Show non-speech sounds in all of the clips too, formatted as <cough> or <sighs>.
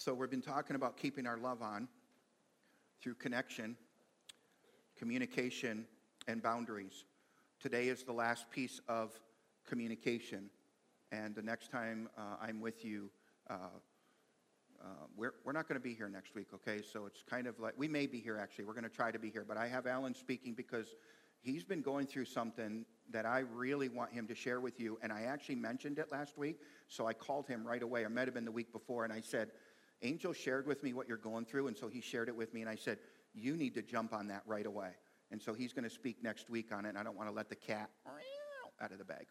So, we've been talking about keeping our love on through connection, communication, and boundaries. Today is the last piece of communication. And the next time uh, I'm with you, uh, uh, we're, we're not going to be here next week, okay? So it's kind of like, we may be here actually. We're going to try to be here. But I have Alan speaking because he's been going through something that I really want him to share with you. And I actually mentioned it last week. So I called him right away. I met him in the week before and I said, Angel shared with me what you're going through. And so he shared it with me. And I said, You need to jump on that right away. And so he's going to speak next week on it. And I don't want to let the cat out of the bag.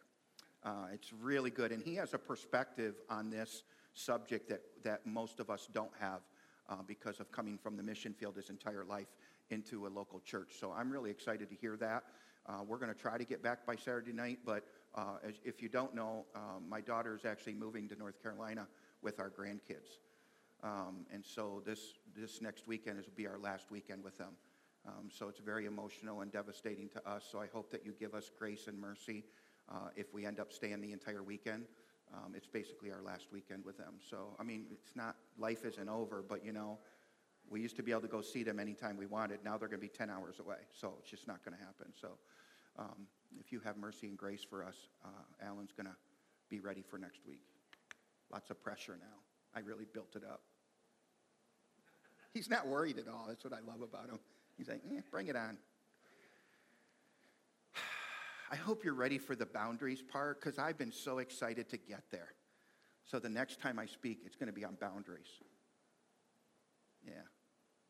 Uh, it's really good. And he has a perspective on this subject that, that most of us don't have uh, because of coming from the mission field his entire life into a local church. So I'm really excited to hear that. Uh, we're going to try to get back by Saturday night, but uh, as, if you don't know, um, my daughter is actually moving to North Carolina with our grandkids. Um, and so this, this next weekend will be our last weekend with them. Um, so it's very emotional and devastating to us. So I hope that you give us grace and mercy uh, if we end up staying the entire weekend. Um, it's basically our last weekend with them. So, I mean, it's not, life isn't over, but you know, we used to be able to go see them anytime we wanted. Now they're going to be 10 hours away. So it's just not going to happen. So um, if you have mercy and grace for us, uh, Alan's going to be ready for next week. Lots of pressure now. I really built it up. He's not worried at all. That's what I love about him. He's like, eh, bring it on. <sighs> I hope you're ready for the boundaries part because I've been so excited to get there. So the next time I speak, it's going to be on boundaries. Yeah.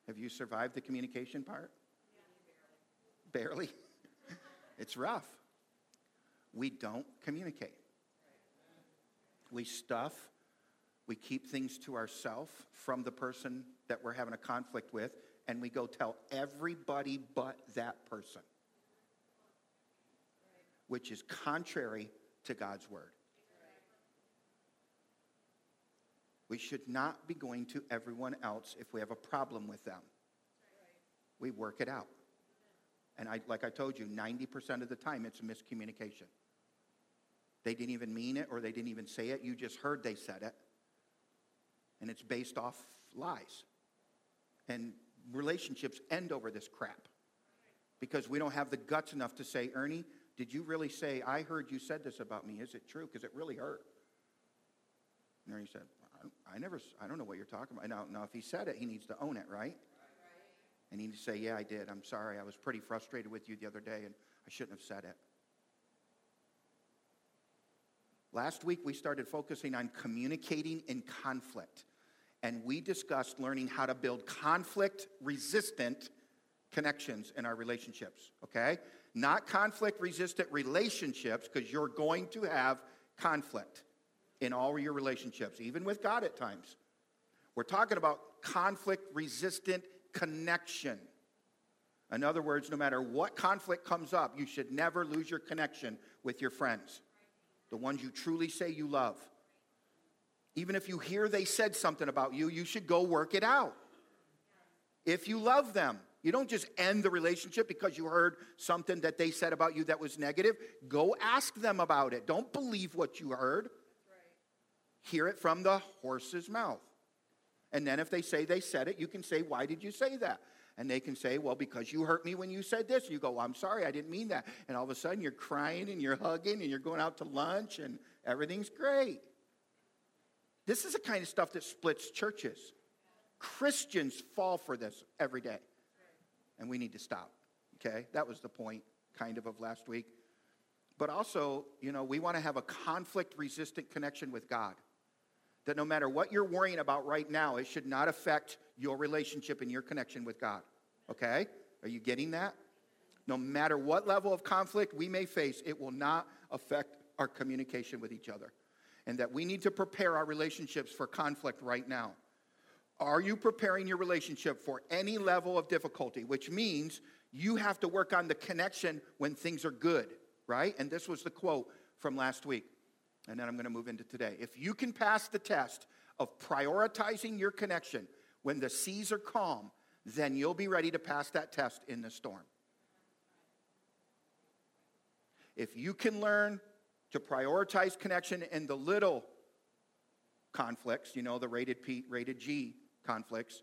Have you survived the communication part? Yeah, barely. barely? <laughs> it's rough. We don't communicate. We stuff, we keep things to ourselves from the person that we're having a conflict with, and we go tell everybody but that person which is contrary to God's word. We should not be going to everyone else if we have a problem with them. We work it out. And I, like I told you, 90% of the time it's a miscommunication. They didn't even mean it or they didn't even say it. You just heard they said it. And it's based off lies. And relationships end over this crap because we don't have the guts enough to say, Ernie, did you really say, I heard you said this about me? Is it true? Because it really hurt. And he said, I, I, never, I don't know what you're talking about. Now, now, if he said it, he needs to own it, right? And he needs to say, Yeah, I did. I'm sorry. I was pretty frustrated with you the other day, and I shouldn't have said it. Last week, we started focusing on communicating in conflict. And we discussed learning how to build conflict resistant connections in our relationships, okay? not conflict resistant relationships, because you're going to have conflict in all your relationships, even with God at times. We're talking about conflict resistant connection. In other words, no matter what conflict comes up, you should never lose your connection with your friends, the ones you truly say you love. Even if you hear they said something about you, you should go work it out. If you love them, you don't just end the relationship because you heard something that they said about you that was negative. Go ask them about it. Don't believe what you heard. Right. Hear it from the horse's mouth. And then if they say they said it, you can say, Why did you say that? And they can say, Well, because you hurt me when you said this. You go, well, I'm sorry, I didn't mean that. And all of a sudden you're crying and you're hugging and you're going out to lunch and everything's great. This is the kind of stuff that splits churches. Christians fall for this every day and we need to stop. Okay? That was the point, kind of, of last week. But also, you know, we want to have a conflict resistant connection with God. That no matter what you're worrying about right now, it should not affect your relationship and your connection with God. Okay? Are you getting that? No matter what level of conflict we may face, it will not affect our communication with each other. And that we need to prepare our relationships for conflict right now. Are you preparing your relationship for any level of difficulty? Which means you have to work on the connection when things are good, right? And this was the quote from last week. And then I'm going to move into today. If you can pass the test of prioritizing your connection when the seas are calm, then you'll be ready to pass that test in the storm. If you can learn to prioritize connection in the little conflicts, you know, the rated P, rated G conflicts,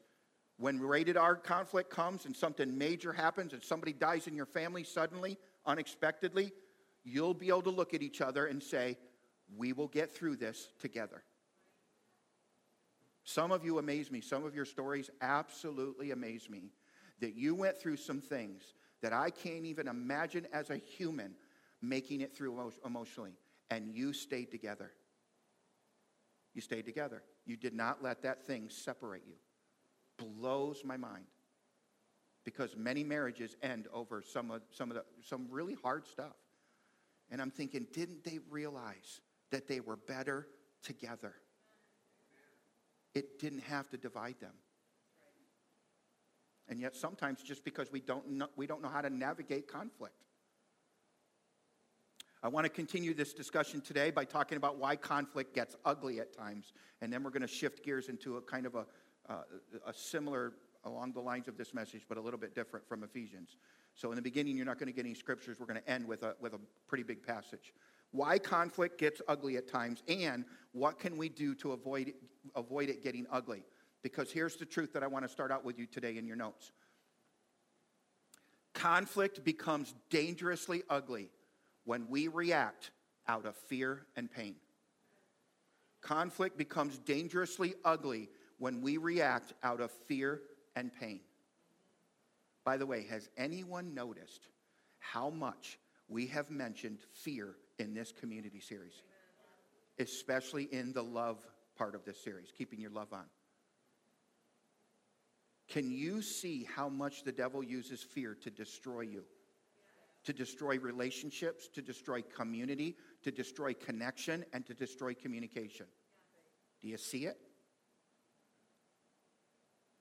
when rated R conflict comes and something major happens and somebody dies in your family suddenly, unexpectedly, you'll be able to look at each other and say, We will get through this together. Some of you amaze me. Some of your stories absolutely amaze me that you went through some things that I can't even imagine as a human making it through emotionally, and you stayed together. You stayed together. You did not let that thing separate you. Blows my mind. Because many marriages end over some of, some of the, some really hard stuff. And I'm thinking, didn't they realize that they were better together? It didn't have to divide them. And yet, sometimes, just because we don't know, we don't know how to navigate conflict. I want to continue this discussion today by talking about why conflict gets ugly at times. And then we're going to shift gears into a kind of a, uh, a similar, along the lines of this message, but a little bit different from Ephesians. So, in the beginning, you're not going to get any scriptures. We're going to end with a, with a pretty big passage. Why conflict gets ugly at times, and what can we do to avoid, avoid it getting ugly? Because here's the truth that I want to start out with you today in your notes conflict becomes dangerously ugly when we react out of fear and pain. Conflict becomes dangerously ugly when we react out of fear and pain. By the way, has anyone noticed how much we have mentioned fear in this community series? Especially in the love part of this series, keeping your love on. Can you see how much the devil uses fear to destroy you? To destroy relationships, to destroy community, to destroy connection, and to destroy communication. Do you see it?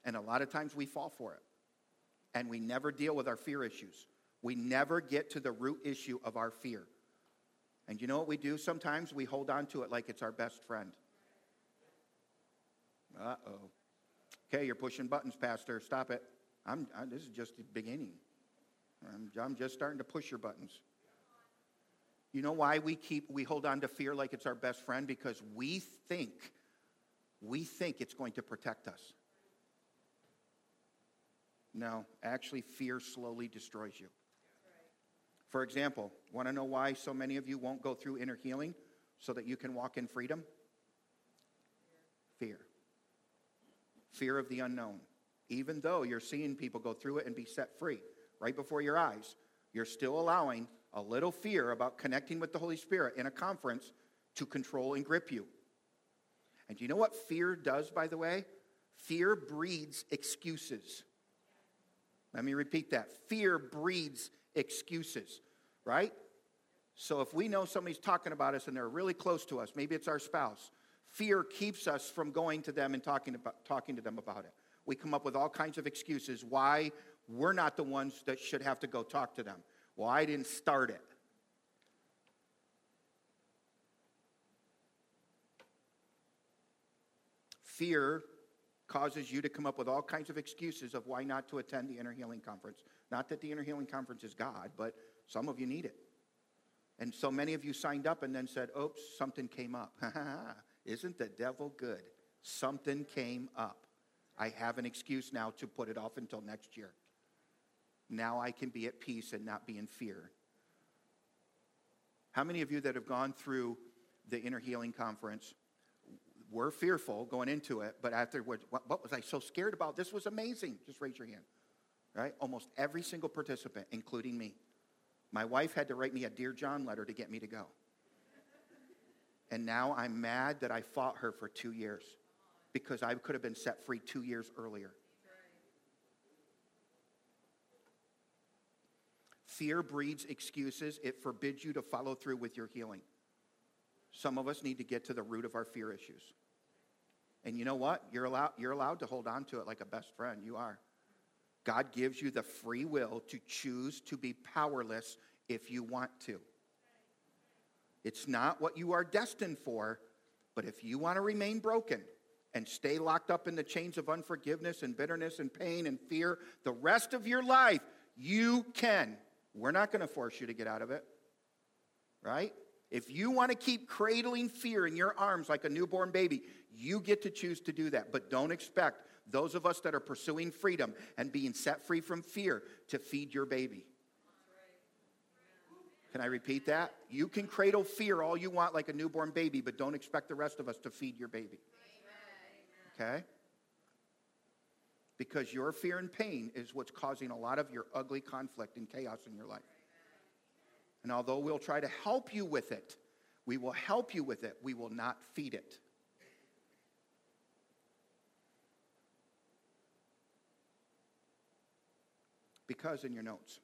And a lot of times we fall for it. And we never deal with our fear issues. We never get to the root issue of our fear. And you know what we do sometimes? We hold on to it like it's our best friend. Uh oh. Okay, you're pushing buttons, Pastor. Stop it. I'm, I, this is just the beginning. I'm, I'm just starting to push your buttons. You know why we keep we hold on to fear like it's our best friend because we think we think it's going to protect us. No, actually fear slowly destroys you. For example, want to know why so many of you won't go through inner healing so that you can walk in freedom? Fear fear of the unknown. Even though you're seeing people go through it and be set free right before your eyes, you're still allowing a little fear about connecting with the Holy Spirit in a conference to control and grip you. And you know what fear does, by the way? Fear breeds excuses. Let me repeat that. Fear breeds excuses, right? So if we know somebody's talking about us and they're really close to us, maybe it's our spouse, Fear keeps us from going to them and talking, about, talking to them about it. We come up with all kinds of excuses why we're not the ones that should have to go talk to them. Well, I didn't start it. Fear causes you to come up with all kinds of excuses of why not to attend the Inner Healing Conference. Not that the Inner Healing Conference is God, but some of you need it. And so many of you signed up and then said, oops, something came up. <laughs> Isn't the devil good? Something came up. I have an excuse now to put it off until next year. Now I can be at peace and not be in fear. How many of you that have gone through the inner healing conference were fearful going into it, but afterwards, what, what was I so scared about? This was amazing. Just raise your hand. Right? Almost every single participant, including me. My wife had to write me a Dear John letter to get me to go. And now I'm mad that I fought her for two years because I could have been set free two years earlier. Fear breeds excuses, it forbids you to follow through with your healing. Some of us need to get to the root of our fear issues. And you know what? You're allowed, you're allowed to hold on to it like a best friend. You are. God gives you the free will to choose to be powerless if you want to. It's not what you are destined for, but if you want to remain broken and stay locked up in the chains of unforgiveness and bitterness and pain and fear the rest of your life, you can. We're not going to force you to get out of it, right? If you want to keep cradling fear in your arms like a newborn baby, you get to choose to do that. But don't expect those of us that are pursuing freedom and being set free from fear to feed your baby. Can I repeat that? You can cradle fear all you want like a newborn baby, but don't expect the rest of us to feed your baby. Okay? Because your fear and pain is what's causing a lot of your ugly conflict and chaos in your life. And although we'll try to help you with it, we will help you with it, we will not feed it. Because in your notes,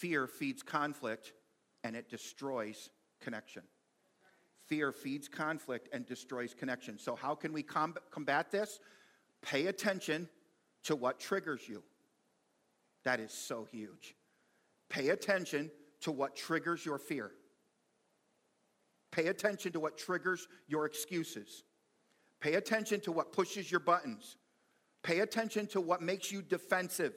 Fear feeds conflict and it destroys connection. Fear feeds conflict and destroys connection. So, how can we combat this? Pay attention to what triggers you. That is so huge. Pay attention to what triggers your fear. Pay attention to what triggers your excuses. Pay attention to what pushes your buttons. Pay attention to what makes you defensive.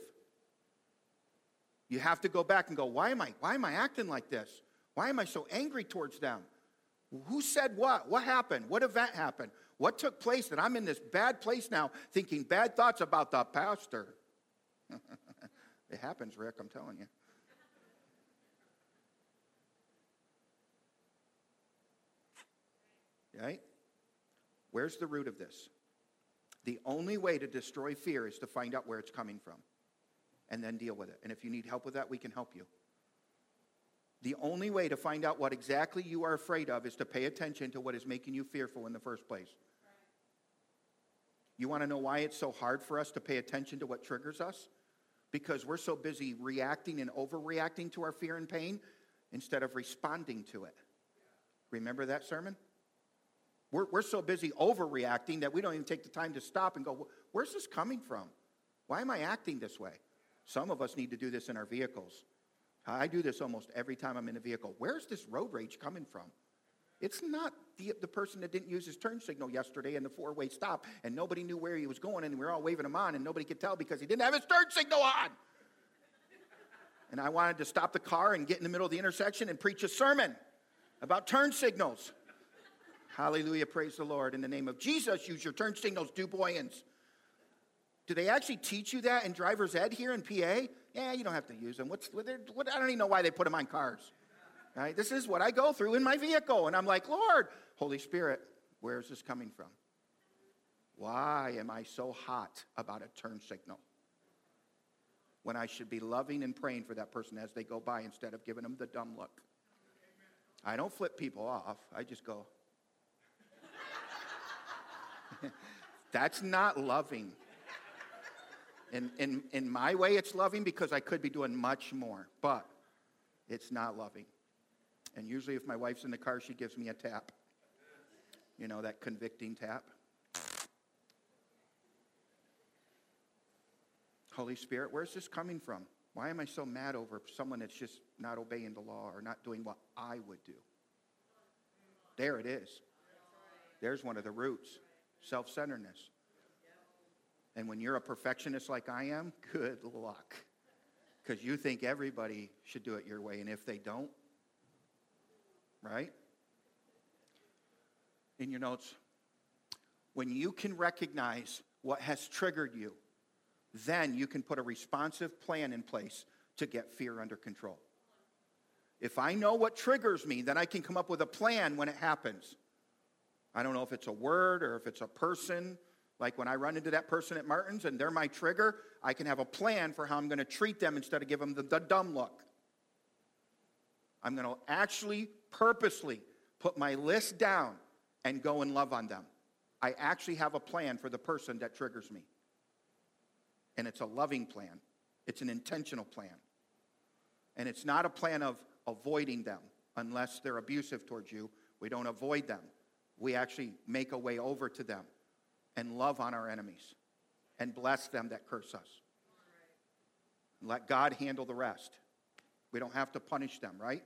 You have to go back and go, why am I, why am I acting like this? Why am I so angry towards them? Who said what? What happened? What event happened? What took place that I'm in this bad place now thinking bad thoughts about the pastor? <laughs> it happens, Rick, I'm telling you. Right? Where's the root of this? The only way to destroy fear is to find out where it's coming from and then deal with it. And if you need help with that, we can help you. The only way to find out what exactly you are afraid of is to pay attention to what is making you fearful in the first place. You want to know why it's so hard for us to pay attention to what triggers us? Because we're so busy reacting and overreacting to our fear and pain instead of responding to it. Remember that sermon? We're, we're so busy overreacting that we don't even take the time to stop and go, where's this coming from? Why am I acting this way? Some of us need to do this in our vehicles. I do this almost every time I'm in a vehicle. Where's this road rage coming from? It's not the, the person that didn't use his turn signal yesterday in the four way stop and nobody knew where he was going and we were all waving him on and nobody could tell because he didn't have his turn signal on. And I wanted to stop the car and get in the middle of the intersection and preach a sermon about turn signals. Hallelujah, praise the Lord. In the name of Jesus, use your turn signals, boyens. Do they actually teach you that in driver's ed here in PA? Yeah, you don't have to use them. What's, what, what, I don't even know why they put them on cars. Right? This is what I go through in my vehicle. And I'm like, Lord, Holy Spirit, where is this coming from? Why am I so hot about a turn signal? When I should be loving and praying for that person as they go by instead of giving them the dumb look. I don't flip people off, I just go. <laughs> That's not loving. In, in, in my way, it's loving because I could be doing much more, but it's not loving. And usually, if my wife's in the car, she gives me a tap. You know, that convicting tap. Holy Spirit, where's this coming from? Why am I so mad over someone that's just not obeying the law or not doing what I would do? There it is. There's one of the roots self centeredness. And when you're a perfectionist like I am, <laughs> good luck. Because you think everybody should do it your way. And if they don't, right? In your notes, when you can recognize what has triggered you, then you can put a responsive plan in place to get fear under control. If I know what triggers me, then I can come up with a plan when it happens. I don't know if it's a word or if it's a person like when I run into that person at Martin's and they're my trigger, I can have a plan for how I'm going to treat them instead of give them the, the dumb look. I'm going to actually purposely put my list down and go and love on them. I actually have a plan for the person that triggers me. And it's a loving plan, it's an intentional plan. And it's not a plan of avoiding them unless they're abusive towards you. We don't avoid them, we actually make a way over to them and love on our enemies and bless them that curse us. Let God handle the rest. We don't have to punish them, right?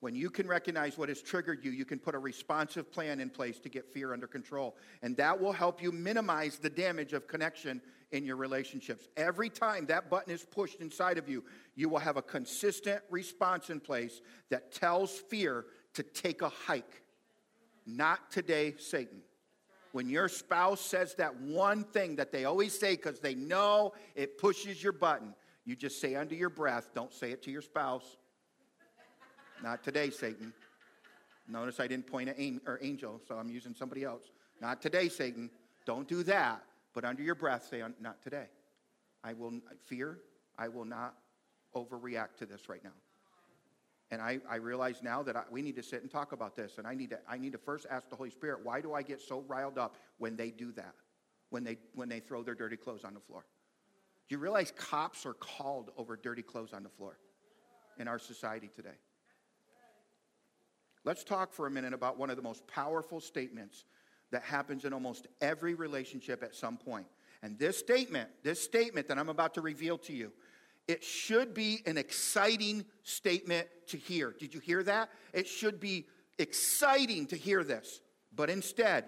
When you can recognize what has triggered you, you can put a responsive plan in place to get fear under control. And that will help you minimize the damage of connection in your relationships. Every time that button is pushed inside of you, you will have a consistent response in place that tells fear to take a hike. Not today, Satan. When your spouse says that one thing that they always say because they know it pushes your button, you just say under your breath, don't say it to your spouse. Not today, Satan. Notice I didn't point at or angel, so I'm using somebody else. Not today, Satan. Don't do that. But under your breath, say, not today. I will fear, I will not overreact to this right now. And I, I realize now that I, we need to sit and talk about this. And I need, to, I need to first ask the Holy Spirit, why do I get so riled up when they do that? When they, when they throw their dirty clothes on the floor? Do you realize cops are called over dirty clothes on the floor in our society today? Let's talk for a minute about one of the most powerful statements that happens in almost every relationship at some point. And this statement, this statement that I'm about to reveal to you, it should be an exciting statement to hear. Did you hear that? It should be exciting to hear this. But instead,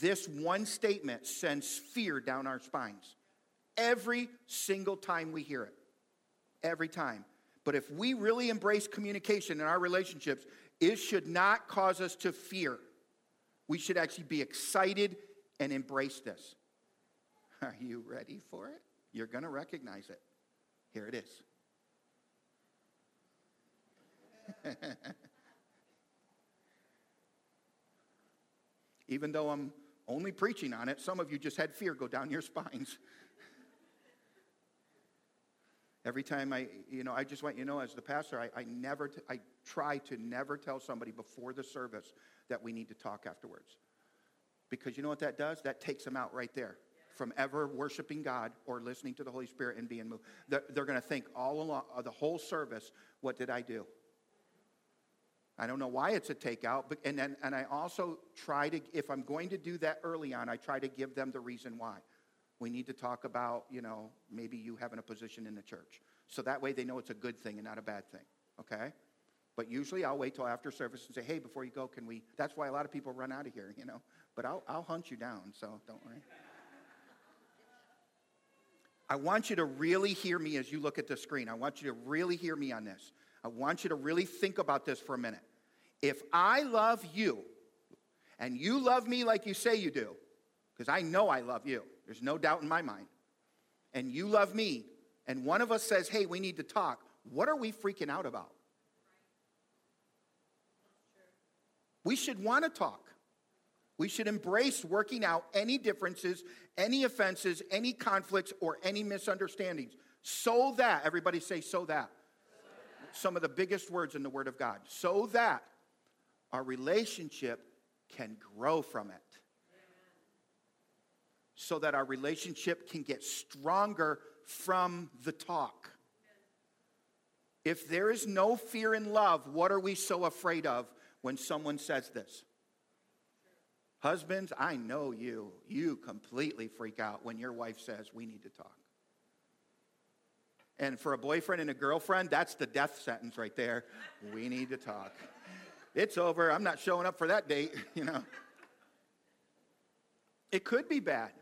this one statement sends fear down our spines every single time we hear it. Every time. But if we really embrace communication in our relationships, it should not cause us to fear. We should actually be excited and embrace this. <laughs> Are you ready for it? You're going to recognize it. Here it is. <laughs> Even though I'm only preaching on it, some of you just had fear go down your spines. <laughs> Every time I, you know, I just want you to know as the pastor, I, I never, t- I try to never tell somebody before the service that we need to talk afterwards. Because you know what that does? That takes them out right there from ever worshiping God or listening to the Holy Spirit and being moved. They're, they're going to think all along, uh, the whole service, what did I do? I don't know why it's a takeout, but and then and I also try to if I'm going to do that early on, I try to give them the reason why. We need to talk about, you know, maybe you having a position in the church. So that way they know it's a good thing and not a bad thing. Okay? But usually I'll wait till after service and say, hey, before you go, can we? That's why a lot of people run out of here, you know. But I'll, I'll hunt you down, so don't worry. I want you to really hear me as you look at the screen. I want you to really hear me on this. I want you to really think about this for a minute. If I love you and you love me like you say you do, because I know I love you, there's no doubt in my mind, and you love me, and one of us says, hey, we need to talk, what are we freaking out about? We should want to talk. We should embrace working out any differences, any offenses, any conflicts, or any misunderstandings so that, everybody say, so that. Some of the biggest words in the Word of God. So that our relationship can grow from it. So that our relationship can get stronger from the talk. If there is no fear in love, what are we so afraid of when someone says this. Husbands, I know you. You completely freak out when your wife says, We need to talk. And for a boyfriend and a girlfriend, that's the death sentence right there. <laughs> We need to talk. It's over. I'm not showing up for that date, <laughs> you know. It could be bad,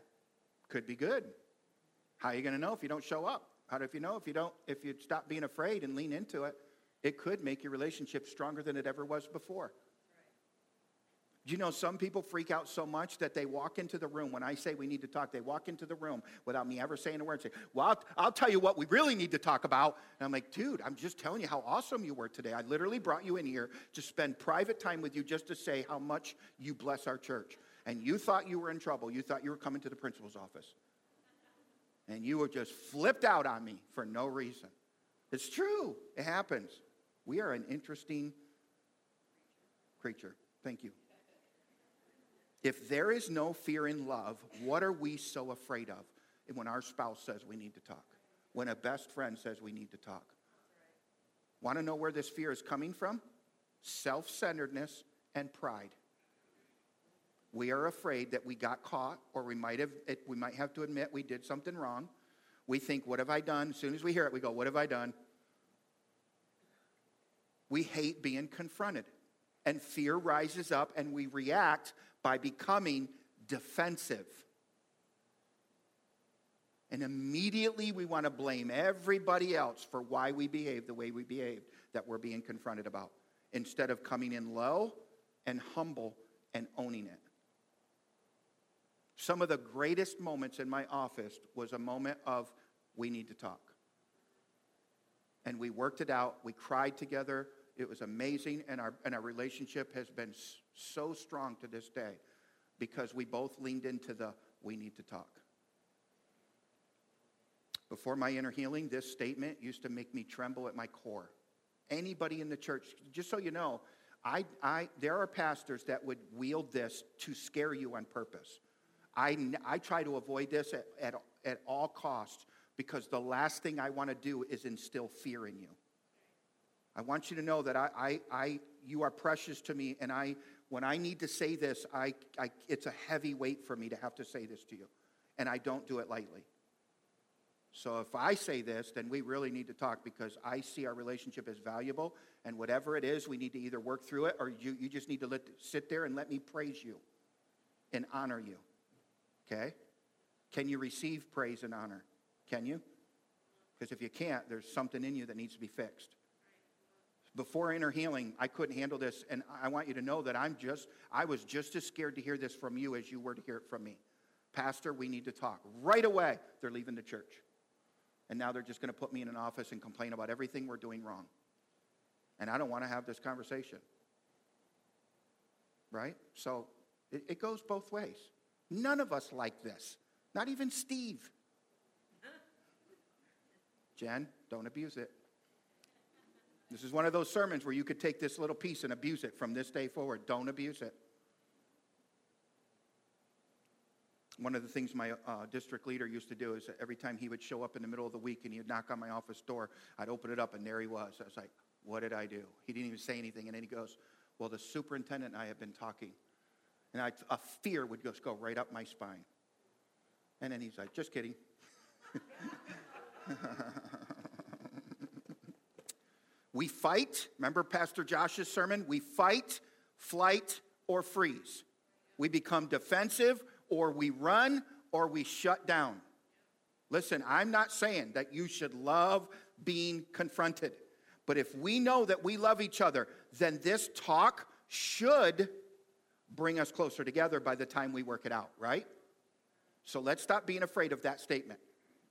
could be good. How are you going to know if you don't show up? How do you know if you don't if you stop being afraid and lean into it? it could make your relationship stronger than it ever was before. Do you know some people freak out so much that they walk into the room when I say we need to talk? They walk into the room without me ever saying a word. and Say, "Well, I'll, I'll, tell you what we really need to talk about." And I'm like, "Dude, I'm just telling you how awesome you were today. I literally brought you in here to spend private time with you just to say how much you bless our church. And you thought you were in trouble. You thought you were coming to the principal's office, and you were just flipped out on me for no reason. It's true. It happens. We are an interesting creature. Thank you. If there is no fear in love, what are we so afraid of when our spouse says we need to talk? When a best friend says we need to talk? Want to know where this fear is coming from? Self centeredness and pride. We are afraid that we got caught, or we might have, we might have to admit we did something wrong. We think, what have I done? As soon as we hear it, we go, what have I done? We hate being confronted. And fear rises up, and we react by becoming defensive. And immediately we want to blame everybody else for why we behave the way we behaved that we're being confronted about, instead of coming in low and humble and owning it. Some of the greatest moments in my office was a moment of, we need to talk. And we worked it out. We cried together. It was amazing. And our, and our relationship has been so strong to this day because we both leaned into the, we need to talk. Before my inner healing, this statement used to make me tremble at my core. Anybody in the church, just so you know, I, I, there are pastors that would wield this to scare you on purpose. I, I try to avoid this at, at, at all costs because the last thing I want to do is instill fear in you. I want you to know that I, I, I, you are precious to me, and I, when I need to say this, I, I, it's a heavy weight for me to have to say this to you, and I don't do it lightly. So if I say this, then we really need to talk because I see our relationship as valuable, and whatever it is, we need to either work through it or you, you just need to let, sit there and let me praise you and honor you. Okay? Can you receive praise and honor? Can you? Because if you can't, there's something in you that needs to be fixed. Before inner healing, I couldn't handle this, and I want you to know that I'm just, I was just as scared to hear this from you as you were to hear it from me. Pastor, we need to talk. Right away, they're leaving the church. And now they're just going to put me in an office and complain about everything we're doing wrong. And I don't want to have this conversation. Right? So it, it goes both ways. None of us like this, not even Steve. Jen, don't abuse it. This is one of those sermons where you could take this little piece and abuse it from this day forward. Don't abuse it. One of the things my uh, district leader used to do is every time he would show up in the middle of the week and he'd knock on my office door, I'd open it up and there he was. I was like, What did I do? He didn't even say anything. And then he goes, Well, the superintendent and I have been talking. And I, a fear would just go right up my spine. And then he's like, Just kidding. <laughs> we fight. Remember Pastor Josh's sermon? We fight, flight, or freeze. We become defensive or we run or we shut down. Listen, I'm not saying that you should love being confronted. But if we know that we love each other, then this talk should bring us closer together by the time we work it out, right? So let's stop being afraid of that statement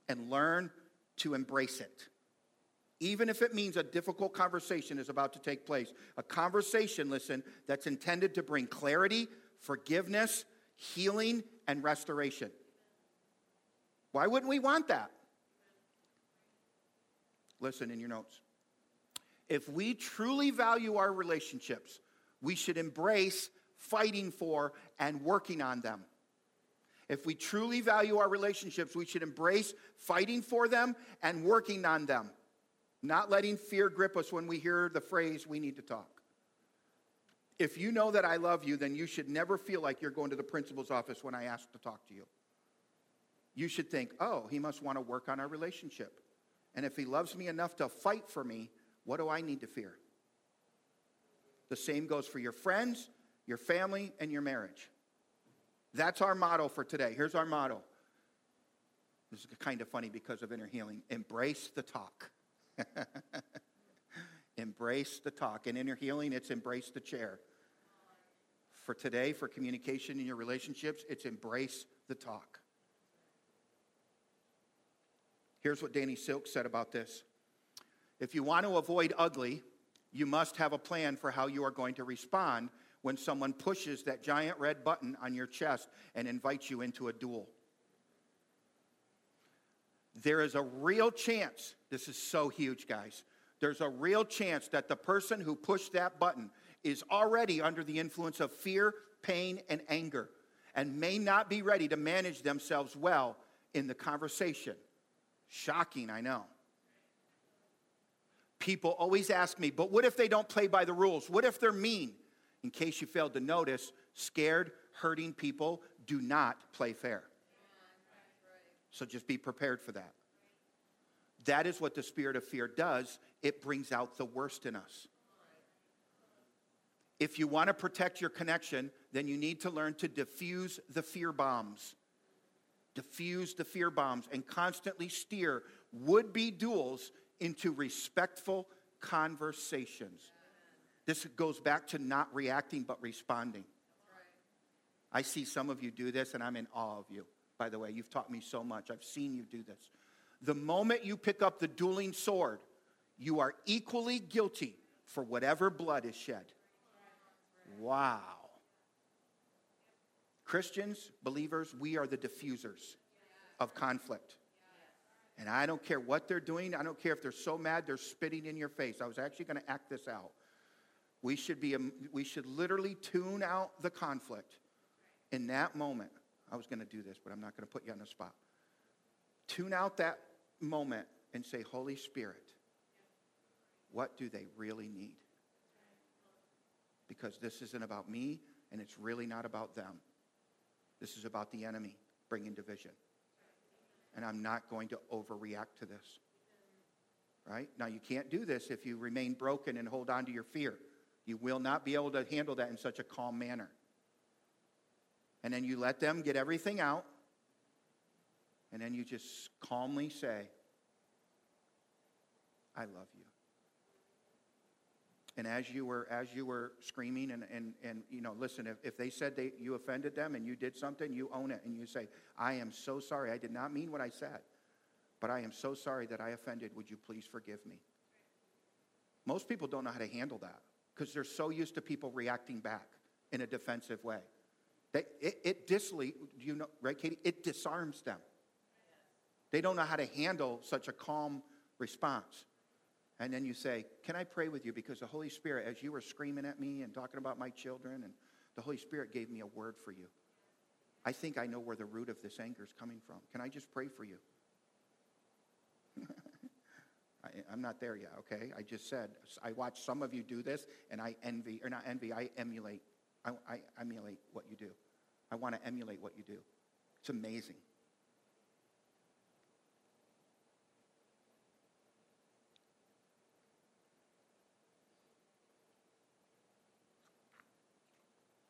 and learn to embrace it. Even if it means a difficult conversation is about to take place, a conversation, listen, that's intended to bring clarity, forgiveness, healing, and restoration. Why wouldn't we want that? Listen in your notes. If we truly value our relationships, we should embrace fighting for and working on them. If we truly value our relationships, we should embrace fighting for them and working on them, not letting fear grip us when we hear the phrase, we need to talk. If you know that I love you, then you should never feel like you're going to the principal's office when I ask to talk to you. You should think, oh, he must want to work on our relationship. And if he loves me enough to fight for me, what do I need to fear? The same goes for your friends, your family, and your marriage. That's our motto for today. Here's our motto. This is kind of funny because of inner healing. Embrace the talk. <laughs> Embrace the talk. In inner healing, it's embrace the chair. For today, for communication in your relationships, it's embrace the talk. Here's what Danny Silk said about this. If you want to avoid ugly, you must have a plan for how you are going to respond when someone pushes that giant red button on your chest and invites you into a duel. There is a real chance, this is so huge, guys there's a real chance that the person who pushed that button is already under the influence of fear, pain, and anger, and may not be ready to manage themselves well in the conversation. Shocking, I know. People always ask me, but what if they don't play by the rules? What if they're mean? In case you failed to notice, scared, hurting people do not play fair. So just be prepared for that. That is what the spirit of fear does. It brings out the worst in us. If you want to protect your connection, then you need to learn to diffuse the fear bombs. Diffuse the fear bombs and constantly steer would be duels into respectful conversations. This goes back to not reacting but responding. I see some of you do this, and I'm in awe of you. By the way, you've taught me so much. I've seen you do this. The moment you pick up the dueling sword, you are equally guilty for whatever blood is shed. Wow. Christians, believers, we are the diffusers of conflict. And I don't care what they're doing. I don't care if they're so mad they're spitting in your face. I was actually going to act this out. We should, be, um, we should literally tune out the conflict in that moment. I was going to do this, but I'm not going to put you on the spot. Tune out that moment and say, Holy Spirit, what do they really need? Because this isn't about me, and it's really not about them. This is about the enemy bringing division. And I'm not going to overreact to this. Right? Now, you can't do this if you remain broken and hold on to your fear. You will not be able to handle that in such a calm manner. And then you let them get everything out. And then you just calmly say, I love you. And as you were, as you were screaming and, and, and you know, listen, if, if they said they, you offended them and you did something, you own it and you say, I am so sorry. I did not mean what I said, but I am so sorry that I offended. Would you please forgive me? Most people don't know how to handle that because they're so used to people reacting back in a defensive way. They, it, it disli, you know, right, Katie? It disarms them. They don't know how to handle such a calm response. And then you say, Can I pray with you? Because the Holy Spirit, as you were screaming at me and talking about my children, and the Holy Spirit gave me a word for you. I think I know where the root of this anger is coming from. Can I just pray for you? I, am not there yet, okay? I just said, I watch some of you do this, and I envy, or not envy, I emulate. I, I emulate what you do. I want to emulate what you do. It's amazing.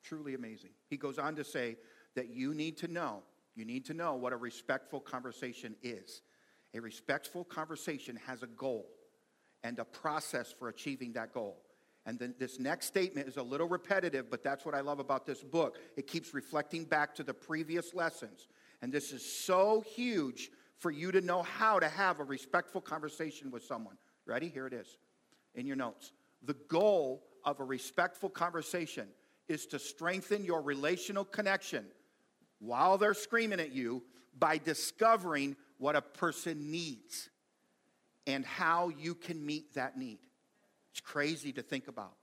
Truly amazing. He goes on to say that you need to know, you need to know what a respectful conversation is. A respectful conversation has a goal and a process for achieving that goal. And then this next statement is a little repetitive, but that's what I love about this book. It keeps reflecting back to the previous lessons. And this is so huge for you to know how to have a respectful conversation with someone. Ready? Here it is in your notes. The goal of a respectful conversation is to strengthen your relational connection while they're screaming at you by discovering what a person needs and how you can meet that need. It's crazy to think about.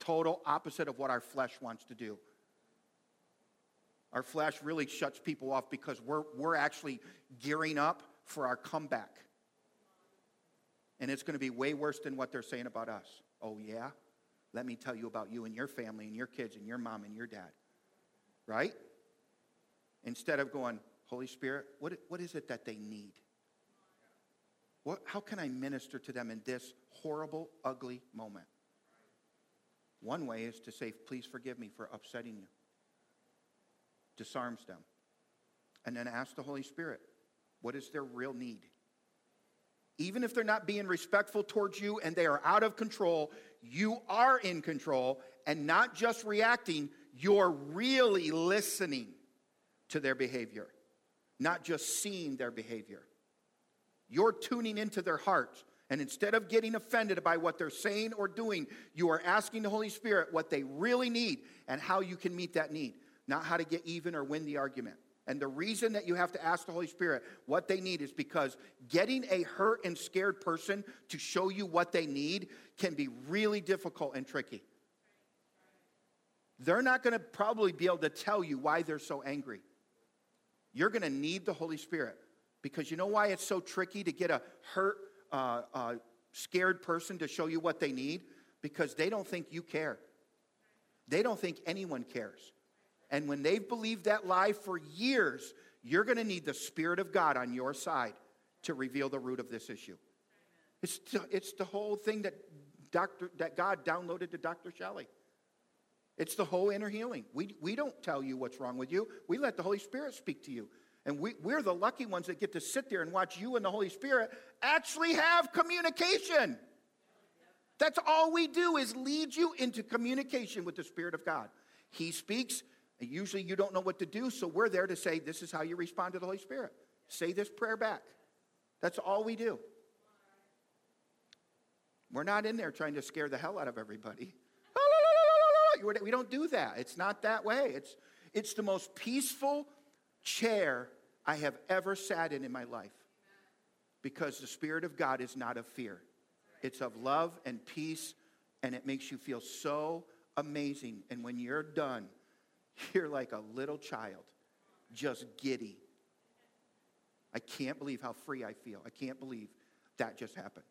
Total opposite of what our flesh wants to do. Our flesh really shuts people off because we're, we're actually gearing up for our comeback. And it's going to be way worse than what they're saying about us. Oh, yeah? Let me tell you about you and your family and your kids and your mom and your dad. Right? Instead of going, Holy Spirit, what, what is it that they need? What, how can I minister to them in this horrible, ugly moment? One way is to say, Please forgive me for upsetting you. Disarms them. And then ask the Holy Spirit, What is their real need? Even if they're not being respectful towards you and they are out of control, you are in control and not just reacting, you're really listening to their behavior, not just seeing their behavior. You're tuning into their hearts. And instead of getting offended by what they're saying or doing, you are asking the Holy Spirit what they really need and how you can meet that need, not how to get even or win the argument. And the reason that you have to ask the Holy Spirit what they need is because getting a hurt and scared person to show you what they need can be really difficult and tricky. They're not going to probably be able to tell you why they're so angry. You're going to need the Holy Spirit because you know why it's so tricky to get a hurt, uh, uh, scared person to show you what they need? Because they don't think you care. They don't think anyone cares. And when they've believed that lie for years, you're going to need the Spirit of God on your side to reveal the root of this issue. It's, it's the whole thing that, Dr., that God downloaded to Dr. Shelley. It's the whole inner healing. We, we don't tell you what's wrong with you, we let the Holy Spirit speak to you. And we, we're the lucky ones that get to sit there and watch you and the Holy Spirit actually have communication. That's all we do is lead you into communication with the Spirit of God. He speaks, and usually you don't know what to do, so we're there to say, This is how you respond to the Holy Spirit. Say this prayer back. That's all we do. We're not in there trying to scare the hell out of everybody. We don't do that. It's not that way. It's, it's the most peaceful chair I have ever sat in in my life because the Spirit of God is not of fear. It's of love and peace, and it makes you feel so amazing. And when you're done, <laughs> you're like a little child, just giddy. I can't believe how free I feel. I can't believe that just happened.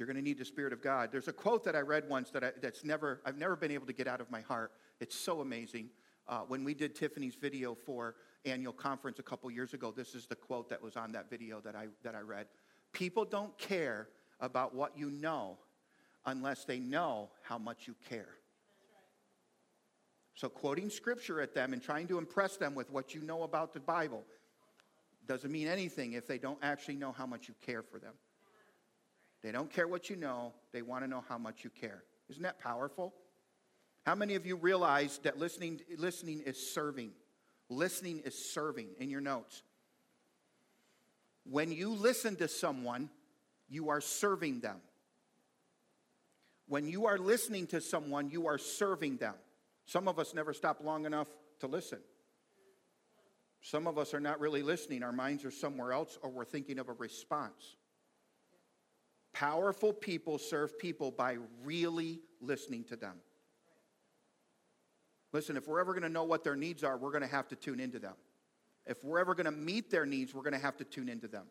You're going to need the Spirit of God. There's a quote that I read once that I, that's never, I've never been able to get out of my heart. It's so amazing. Uh, when we did Tiffany's video for annual conference a couple years ago, this is the quote that was on that video that I, that I read. People don't care about what you know unless they know how much you care. So, quoting scripture at them and trying to impress them with what you know about the Bible doesn't mean anything if they don't actually know how much you care for them. They don't care what you know, they want to know how much you care. Isn't that powerful? How many of you realize that listening, listening is serving? Listening is serving in your notes. When you listen to someone, you are serving them. When you are listening to someone, you are serving them. Some of us never stop long enough to listen. Some of us are not really listening. Our minds are somewhere else, or we're thinking of a response. Powerful people serve people by really listening to them. Listen, if we're ever going to know what their needs are, we're going to have to tune into them. If we're ever going to meet their needs, we're going to have to tune into them.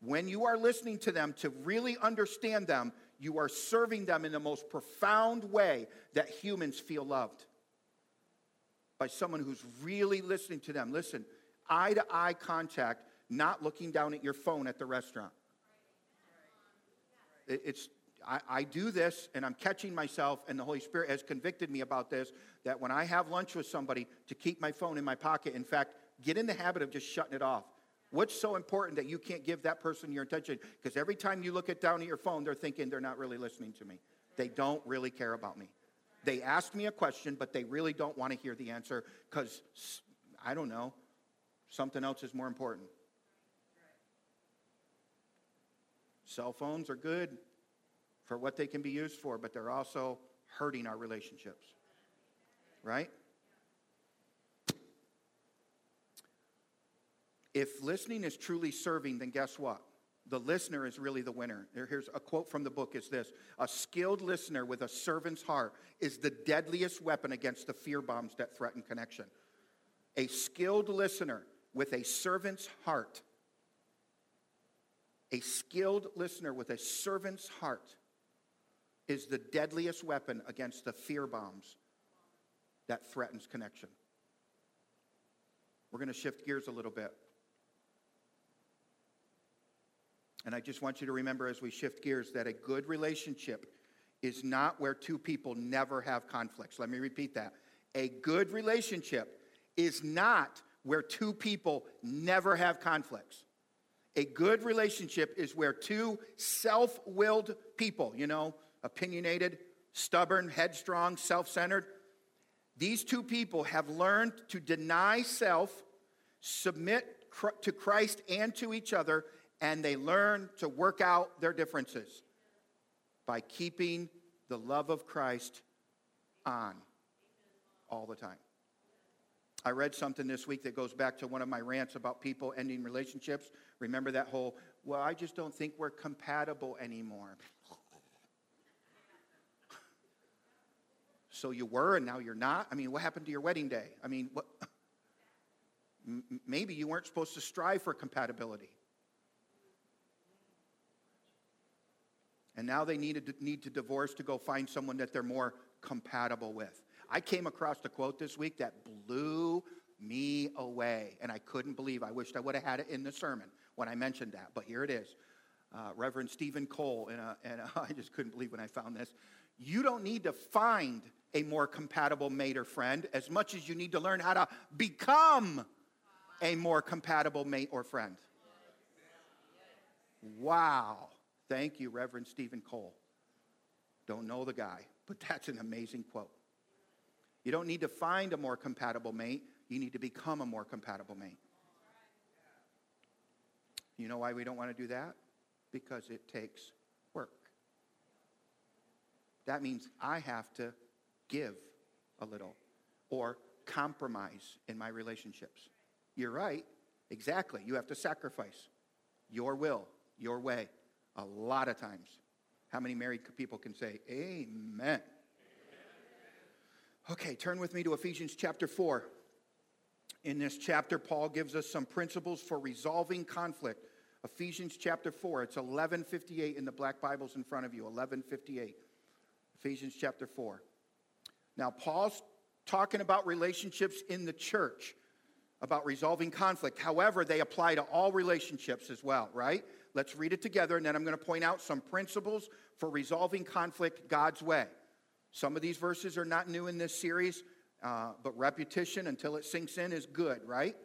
When you are listening to them to really understand them, you are serving them in the most profound way that humans feel loved. By someone who's really listening to them. Listen, eye to eye contact, not looking down at your phone at the restaurant. It's, I, I, do this and I'm catching myself, and the Holy Spirit has convicted me about this that when I have lunch with somebody, to keep my phone in my pocket. In fact, get in the habit of just shutting it off. What's so important that you can't give that person your attention? Because every time you look at down at your phone, they're thinking they're not really listening to me. They don't really care about me. They ask me a question, but they really don't want to hear the answer because, I don't know, something else is more important. Cell phones are good for what they can be used for, but they're also hurting our relationships. Right? If listening is truly serving, then guess what? The listener is really the winner. Here's a quote from the book is this A skilled listener with a servant's heart is the deadliest weapon against the fear bombs that threaten connection. A skilled listener with a servant's heart a skilled listener with a servant's heart is the deadliest weapon against the fear bombs that threatens connection. We're going to shift gears a little bit. And I just want you to remember as we shift gears that a good relationship is not where two people never have conflicts. Let me repeat that. A good relationship is not where two people never have conflicts. A good relationship is where two self willed people, you know, opinionated, stubborn, headstrong, self centered, these two people have learned to deny self, submit to Christ and to each other, and they learn to work out their differences by keeping the love of Christ on all the time. I read something this week that goes back to one of my rants about people ending relationships. Remember that whole, well, I just don't think we're compatible anymore. so you were and now you're not? I mean, what happened to your wedding day? I mean, what? Maybe you weren't supposed to strive for compatibility. And now they need to, need to divorce to go find someone that they're more compatible with. I came across a quote this week that blew me away. And I couldn't believe, I wished I would have had it in the sermon when I mentioned that, but here it is. Uh, Reverend Steven Cole, and, and uh, <laughs> I just couldn't believe when I found this. You don't need to find a more compatible mate or friend as much as you need to learn how to become a more compatible mate or friend. Wow. Thank you, Reverend Steven Cole. Don't know the guy, but that's an amazing quote. You don't need to find a more compatible mate, you need to become a more compatible mate. You know why we don't want to do that? Because it takes work. That means I have to give a little or compromise in my relationships. You're right. Exactly. You have to sacrifice your will, your way, a lot of times. How many married people can say, Amen? Okay, turn with me to Ephesians chapter 4. In this chapter, Paul gives us some principles for resolving conflict. Ephesians chapter 4, it's 1158 in the black Bibles in front of you, 1158. Ephesians chapter 4. Now, Paul's talking about relationships in the church, about resolving conflict. However, they apply to all relationships as well, right? Let's read it together, and then I'm going to point out some principles for resolving conflict God's way. Some of these verses are not new in this series, uh, but repetition until it sinks in is good, right?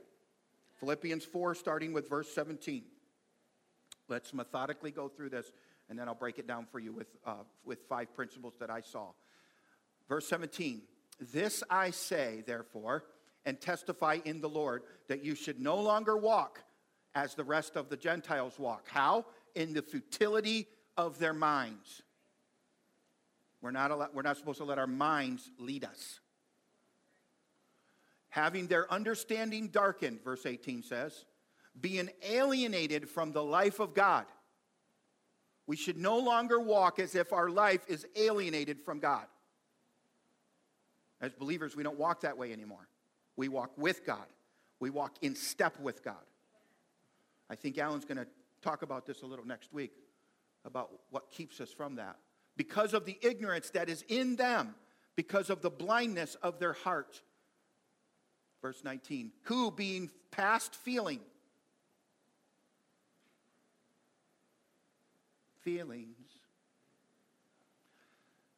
Philippians 4, starting with verse 17. Let's methodically go through this, and then I'll break it down for you with, uh, with five principles that I saw. Verse 17 This I say, therefore, and testify in the Lord, that you should no longer walk as the rest of the Gentiles walk. How? In the futility of their minds. We're not, allowed, we're not supposed to let our minds lead us. Having their understanding darkened, verse 18 says, being alienated from the life of God. We should no longer walk as if our life is alienated from God. As believers, we don't walk that way anymore. We walk with God, we walk in step with God. I think Alan's going to talk about this a little next week about what keeps us from that. Because of the ignorance that is in them, because of the blindness of their heart. Verse 19, who being past feeling, feelings,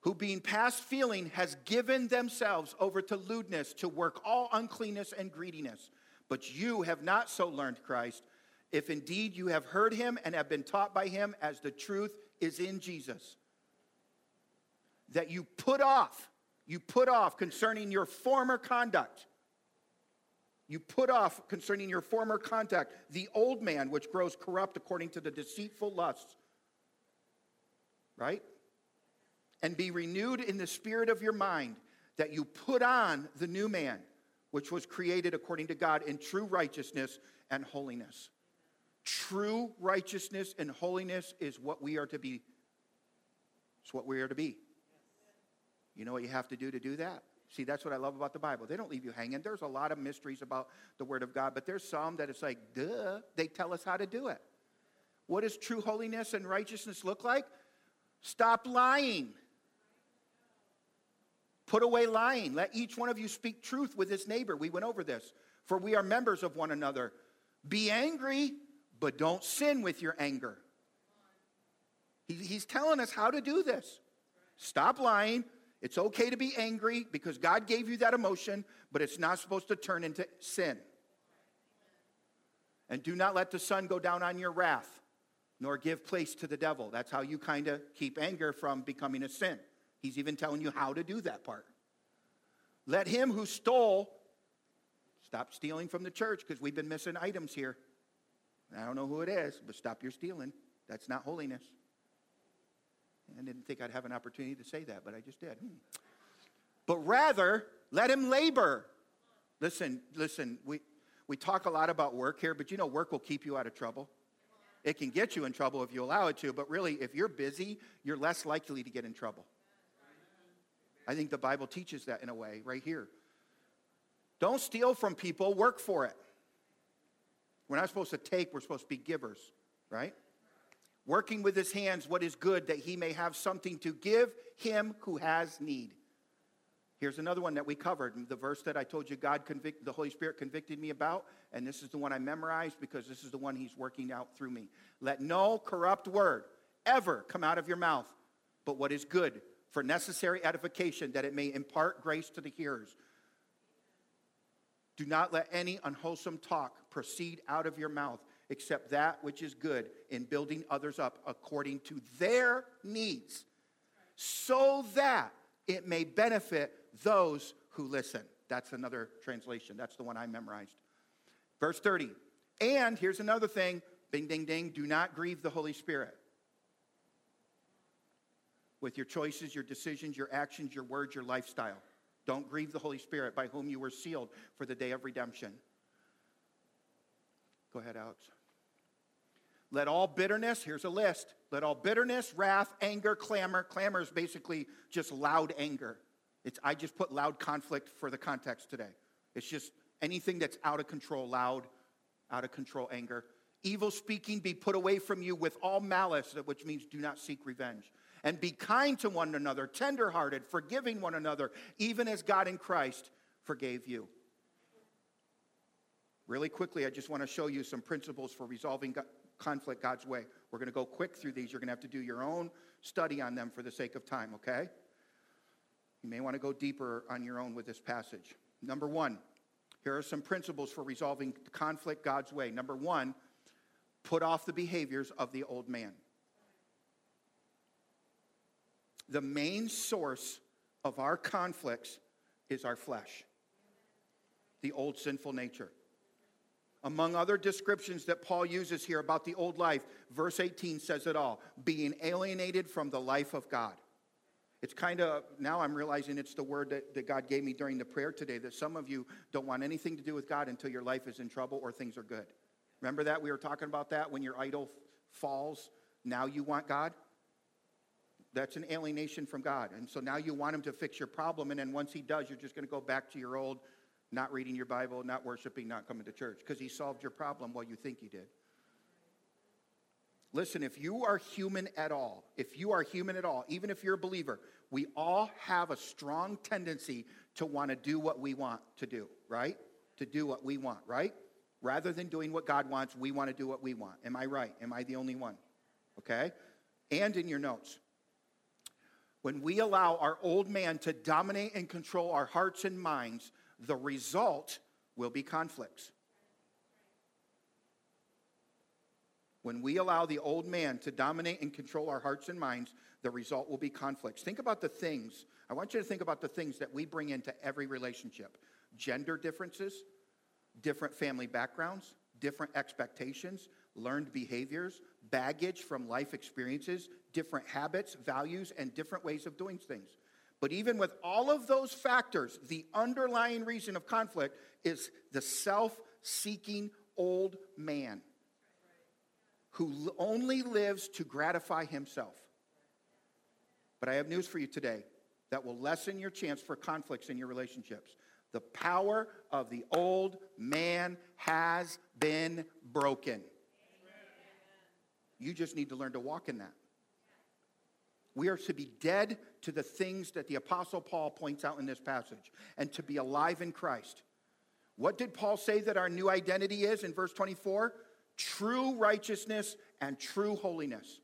who being past feeling has given themselves over to lewdness to work all uncleanness and greediness. But you have not so learned Christ, if indeed you have heard him and have been taught by him as the truth is in Jesus. That you put off, you put off concerning your former conduct. You put off concerning your former contact the old man which grows corrupt according to the deceitful lusts right? And be renewed in the spirit of your mind, that you put on the new man, which was created according to God in true righteousness and holiness. True righteousness and holiness is what we are to be. It's what we are to be. You know what you have to do to do that? See, that's what I love about the Bible. They don't leave you hanging. There's a lot of mysteries about the Word of God, but there's some that it's like, duh, they tell us how to do it. What does true holiness and righteousness look like? Stop lying. Put away lying. Let each one of you speak truth with his neighbor. We went over this. For we are members of one another. Be angry, but don't sin with your anger. he's telling us how to do this. Stop lying. It's okay to be angry because God gave you that emotion, but it's not supposed to turn into sin. And do not let the sun go down on your wrath nor give place to the devil. That's how you kind of keep anger from becoming a sin. He's even telling you how to do that part. Let him who stole stop stealing from the church because we've been missing items here. I don't know who it is, but stop your stealing. That's not holiness. I didn't think I'd have an opportunity to say that, but I just did. Hmm. But rather, let him labor. Listen, listen, we, we talk a lot about work here, but you know, work will keep you out of trouble. It can get you in trouble if you allow it to, but really, if you're busy, you're less likely to get in trouble. I think the Bible teaches that in a way right here. Don't steal from people, work for it. We're not supposed to take, we're supposed to be givers, right? Working with his hands what is good, that he may have something to give him who has need. Here's another one that we covered. The verse that I told you God convict, the Holy Spirit convicted me about, and this is the one I memorized because this is the one He's working out through me. Let no corrupt word ever come out of your mouth, but what is good for necessary edification, that it may impart grace to the hearers. Do not let any unwholesome talk proceed out of your mouth, except that which is good in building others up according to their needs, so that it may benefit those who listen. That's another translation. That's the one I memorized. Verse 30. And here's another thing bing, ding, ding. Do not grieve the Holy Spirit. With your choices, your decisions, your actions, your words, your lifestyle. Don't grieve the Holy Spirit by whom you were sealed for the day of redemption. Go ahead, Alex. Let all bitterness, here's a list. Let all bitterness, wrath, anger, clamor. Clamor is basically just loud anger. It's, I just put loud conflict for the context today. It's just anything that's out of control, loud, out of control anger. Evil speaking be put away from you with all malice, which means do not seek revenge. And be kind to one another, tenderhearted, forgiving one another, even as God in Christ forgave you. Really quickly, I just want to show you some principles for resolving conflict God's way. We're going to go quick through these. You're going to have to do your own study on them for the sake of time, okay? You may want to go deeper on your own with this passage. Number one, here are some principles for resolving conflict God's way. Number one, put off the behaviors of the old man. The main source of our conflicts is our flesh, the old sinful nature. Among other descriptions that Paul uses here about the old life, verse 18 says it all being alienated from the life of God. It's kind of, now I'm realizing it's the word that, that God gave me during the prayer today that some of you don't want anything to do with God until your life is in trouble or things are good. Remember that? We were talking about that when your idol falls. Now you want God? That's an alienation from God. And so now you want Him to fix your problem. And then once He does, you're just going to go back to your old not reading your Bible, not worshiping, not coming to church because He solved your problem while you think He did. Listen, if you are human at all, if you are human at all, even if you're a believer, we all have a strong tendency to want to do what we want to do, right? To do what we want, right? Rather than doing what God wants, we want to do what we want. Am I right? Am I the only one? Okay? And in your notes, when we allow our old man to dominate and control our hearts and minds, the result will be conflicts. When we allow the old man to dominate and control our hearts and minds, the result will be conflicts. Think about the things, I want you to think about the things that we bring into every relationship gender differences, different family backgrounds, different expectations, learned behaviors, baggage from life experiences, different habits, values, and different ways of doing things. But even with all of those factors, the underlying reason of conflict is the self seeking old man who only lives to gratify himself. But I have news for you today that will lessen your chance for conflicts in your relationships. The power of the old man has been broken. You just need to learn to walk in that. We are to be dead to the things that the Apostle Paul points out in this passage and to be alive in Christ. What did Paul say that our new identity is in verse 24? true righteousness and true holiness.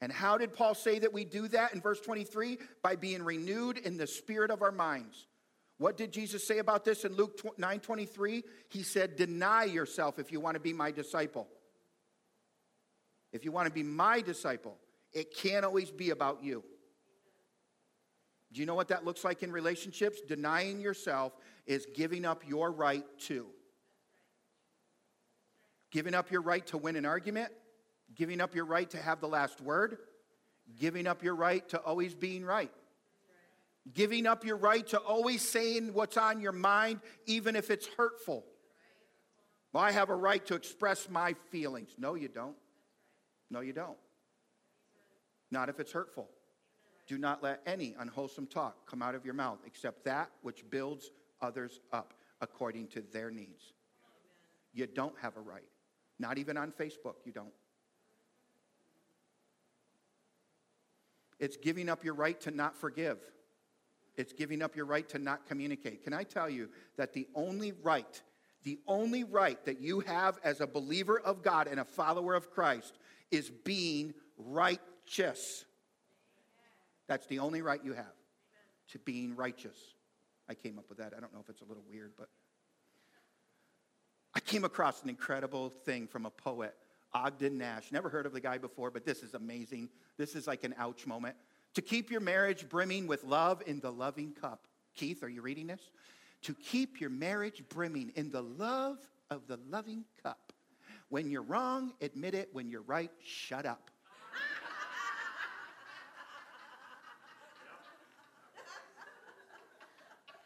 And how did Paul say that we do that in verse 23? By being renewed in the spirit of our minds. What did Jesus say about this in Luke 9 23? He said, Deny yourself if you want to be my disciple. If you want to be my disciple, it can't always be about you. Do you know what that looks like in relationships? Denying yourself is giving up your right to. Giving up your right to win an argument, giving up your right to have the last word, giving up your right to always being right. Giving up your right to always saying what's on your mind, even if it's hurtful. Well, I have a right to express my feelings. No, you don't. No, you don't. Not if it's hurtful. Do not let any unwholesome talk come out of your mouth except that which builds others up according to their needs. You don't have a right. Not even on Facebook, you don't. It's giving up your right to not forgive. It's giving up your right to not communicate. Can I tell you that the only right, the only right that you have as a believer of God and a follower of Christ is being righteous. That's the only right you have to being righteous. I came up with that. I don't know if it's a little weird, but I came across an incredible thing from a poet, Ogden Nash. Never heard of the guy before, but this is amazing. This is like an ouch moment. To keep your marriage brimming with love in the loving cup. Keith, are you reading this? To keep your marriage brimming in the love of the loving cup. When you're wrong, admit it. When you're right, shut up.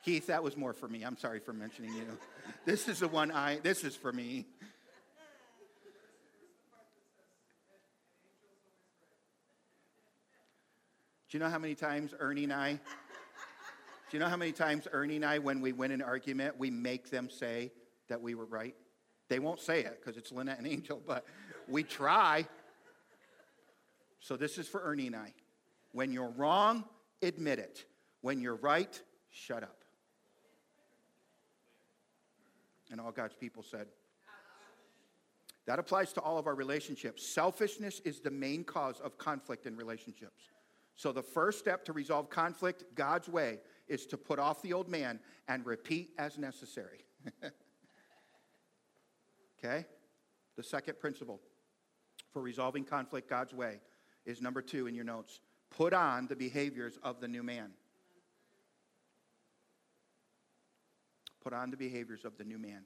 Keith, that was more for me. I'm sorry for mentioning you. This is the one I, this is for me. Do you know how many times Ernie and I, do you know how many times Ernie and I, when we win an argument, we make them say that we were right? They won't say it because it's Lynette and Angel, but we try. So this is for Ernie and I. When you're wrong, admit it. When you're right, shut up. And all God's people said, that applies to all of our relationships. Selfishness is the main cause of conflict in relationships. So, the first step to resolve conflict God's way is to put off the old man and repeat as necessary. <laughs> okay? The second principle for resolving conflict God's way is number two in your notes put on the behaviors of the new man. Put on the behaviors of the new man.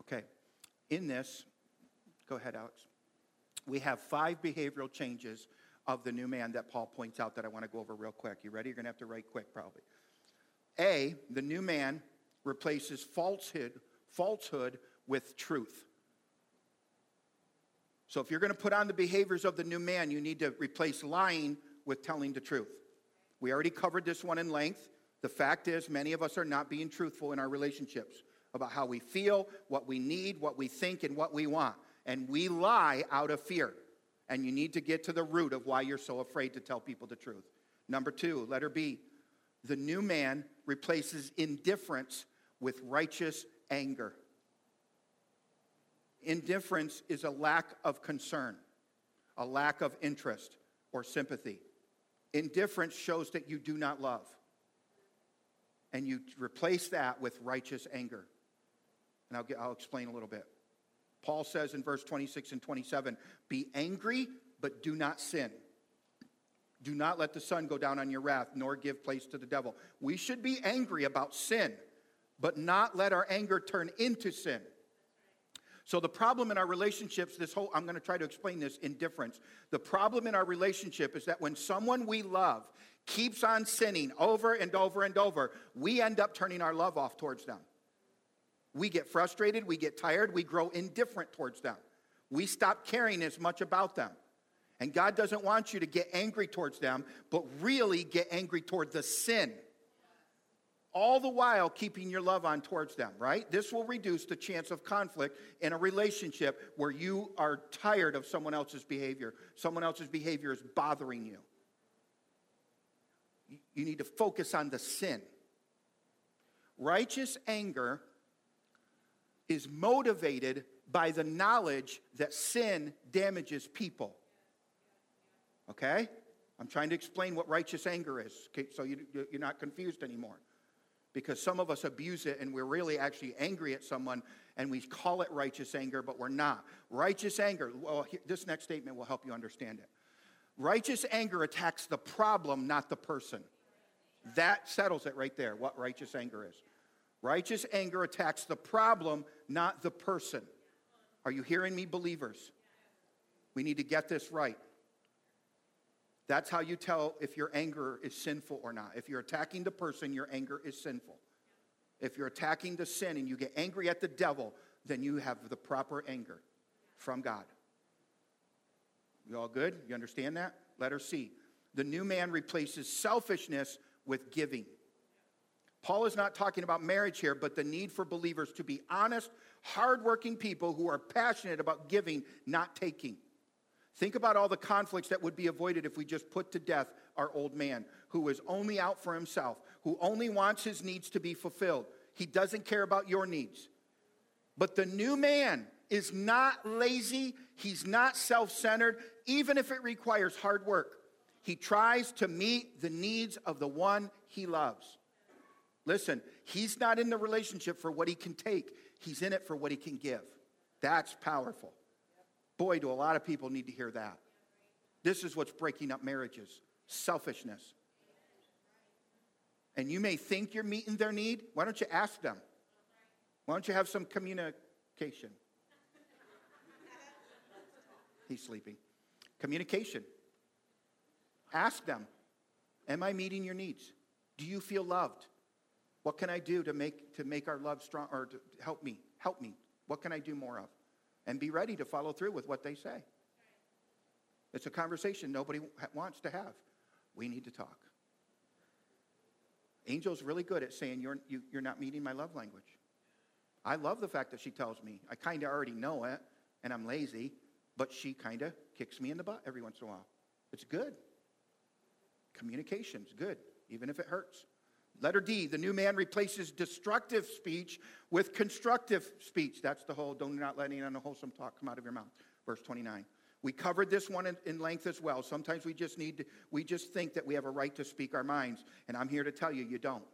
Okay, in this, go ahead, Alex. We have five behavioral changes of the new man that Paul points out that I want to go over real quick. You ready? You're going to have to write quick, probably. A, the new man replaces falsehood, falsehood with truth. So if you're going to put on the behaviors of the new man, you need to replace lying with telling the truth. We already covered this one in length. The fact is, many of us are not being truthful in our relationships about how we feel, what we need, what we think, and what we want. And we lie out of fear. And you need to get to the root of why you're so afraid to tell people the truth. Number two, letter B, the new man replaces indifference with righteous anger. Indifference is a lack of concern, a lack of interest or sympathy. Indifference shows that you do not love. And you replace that with righteous anger. And I'll, get, I'll explain a little bit. Paul says in verse 26 and 27 Be angry, but do not sin. Do not let the sun go down on your wrath, nor give place to the devil. We should be angry about sin, but not let our anger turn into sin. So, the problem in our relationships, this whole, I'm going to try to explain this indifference. The problem in our relationship is that when someone we love keeps on sinning over and over and over, we end up turning our love off towards them. We get frustrated, we get tired, we grow indifferent towards them. We stop caring as much about them. And God doesn't want you to get angry towards them, but really get angry toward the sin. All the while keeping your love on towards them, right? This will reduce the chance of conflict in a relationship where you are tired of someone else's behavior. Someone else's behavior is bothering you. You need to focus on the sin. Righteous anger is motivated by the knowledge that sin damages people. Okay? I'm trying to explain what righteous anger is, okay, so you, you're not confused anymore. Because some of us abuse it and we're really actually angry at someone and we call it righteous anger, but we're not. Righteous anger, well, this next statement will help you understand it. Righteous anger attacks the problem, not the person. That settles it right there, what righteous anger is. Righteous anger attacks the problem, not the person. Are you hearing me, believers? We need to get this right. That's how you tell if your anger is sinful or not. If you're attacking the person, your anger is sinful. If you're attacking the sin and you get angry at the devil, then you have the proper anger from God. You all good? You understand that? Letter C. The new man replaces selfishness with giving. Paul is not talking about marriage here, but the need for believers to be honest, hardworking people who are passionate about giving, not taking. Think about all the conflicts that would be avoided if we just put to death our old man who is only out for himself, who only wants his needs to be fulfilled. He doesn't care about your needs. But the new man is not lazy, he's not self centered, even if it requires hard work. He tries to meet the needs of the one he loves. Listen, he's not in the relationship for what he can take, he's in it for what he can give. That's powerful. Boy, do a lot of people need to hear that. This is what's breaking up marriages selfishness. And you may think you're meeting their need. Why don't you ask them? Why don't you have some communication? He's sleeping. Communication. Ask them, Am I meeting your needs? Do you feel loved? What can I do to make, to make our love strong or to help me? Help me. What can I do more of? And be ready to follow through with what they say. It's a conversation nobody wants to have. We need to talk. Angel's really good at saying, You're, you, are you are not meeting my love language. I love the fact that she tells me. I kind of already know it, and I'm lazy, but she kind of kicks me in the butt every once in a while. It's good. Communication's good, even if it hurts. Letter D, the new man replaces destructive speech with constructive speech. That's the whole, don't not let any unwholesome talk come out of your mouth. Verse 29. We covered this one in, in, length as well. Sometimes we just need to, we just think that we have a right to speak our minds. And I'm here to tell you, you don't.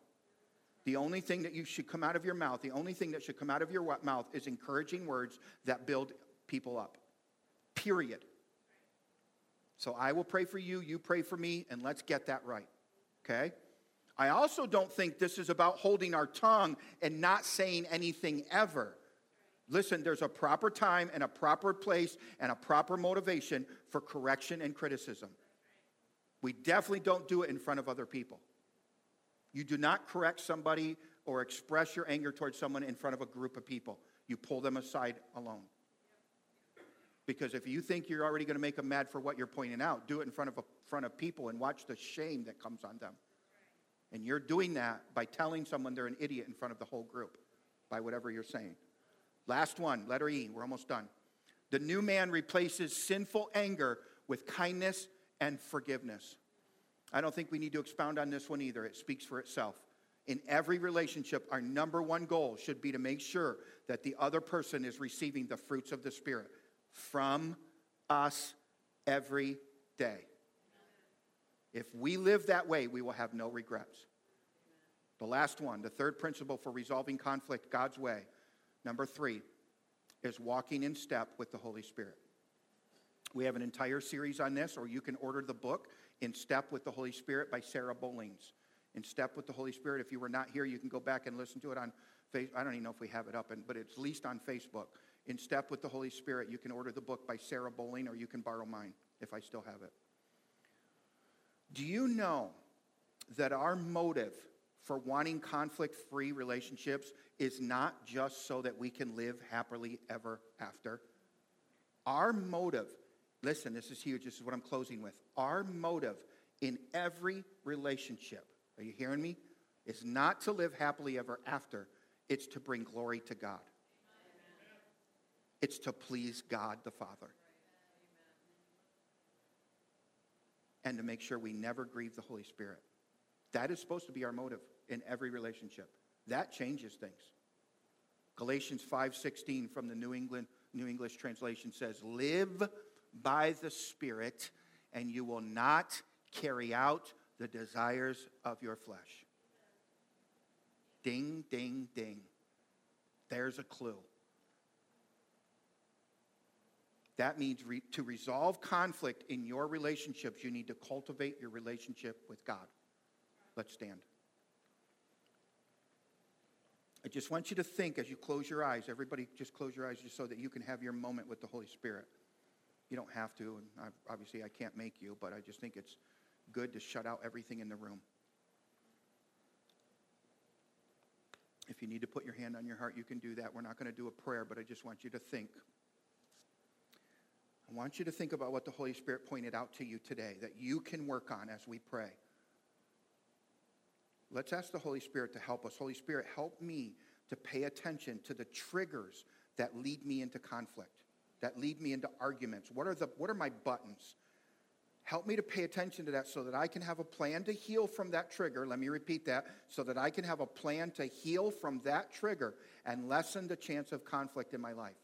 The only thing that you should come out of your mouth, the only thing that should come out of your mouth is encouraging words that build people up. Period. So I will pray for you, you pray for me, and let's get that right. Okay? I also don't think this is about holding our tongue and not saying anything ever. Listen, there's a proper time and a proper place and a proper motivation for correction and criticism. We definitely don't do it in front of other people. You do not correct somebody or express your anger towards someone in front of a group of people. You pull them aside alone. Because if you think you're already going to make them mad for what you're pointing out, do it in front of, a, front of people and watch the shame that comes on them. And you're doing that by telling someone they're an idiot in front of the whole group by whatever you're saying. Last one, letter E, we're almost done. The new man replaces sinful anger with kindness and forgiveness. I don't think we need to expound on this one either. It speaks for itself. In every relationship, our number one goal should be to make sure that the other person is receiving the fruits of the Spirit from us every day. If we live that way, we will have no regrets. The last one, the third principle for resolving conflict God's way, number three, is walking in step with the Holy Spirit. We have an entire series on this, or you can order the book, In Step with the Holy Spirit by Sarah Bowlings. In Step with the Holy Spirit. If you were not here, you can go back and listen to it on Facebook. I don't even know if we have it up, but it's at least on Facebook. In Step with the Holy Spirit. You can order the book by Sarah Bowling, or you can borrow mine if I still have it. Do you know that our motive for wanting conflict free relationships is not just so that we can live happily ever after? Our motive, listen, this is huge. This is what I'm closing with. Our motive in every relationship, are you hearing me? Is not to live happily ever after, it's to bring glory to God. It's to please God the Father. And to make sure we never grieve the Holy Spirit. That is supposed to be our motive in every relationship. That changes things. Galatians 5:16 from the New England New English translation says, "Live by the Spirit, and you will not carry out the desires of your flesh." Ding, ding, ding. There's a clue. That means re- to resolve conflict in your relationships, you need to cultivate your relationship with God. Let's stand. I just want you to think as you close your eyes. Everybody, just close your eyes just so that you can have your moment with the Holy Spirit. You don't have to, and I, obviously I can't make you, but I just think it's good to shut out everything in the room. If you need to put your hand on your heart, you can do that. We're not going to do a prayer, but I just want you to think. I want you to think about what the Holy Spirit pointed out to you today that you can work on as we pray. Let's ask the Holy Spirit to help us. Holy Spirit, help me to pay attention to the triggers that lead me into conflict. that lead me into arguments? What are, the, what are my buttons? Help me to pay attention to that so that I can have a plan to heal from that trigger. Let me repeat that so that I can have a plan to heal from that trigger and lessen the chance of conflict in my life.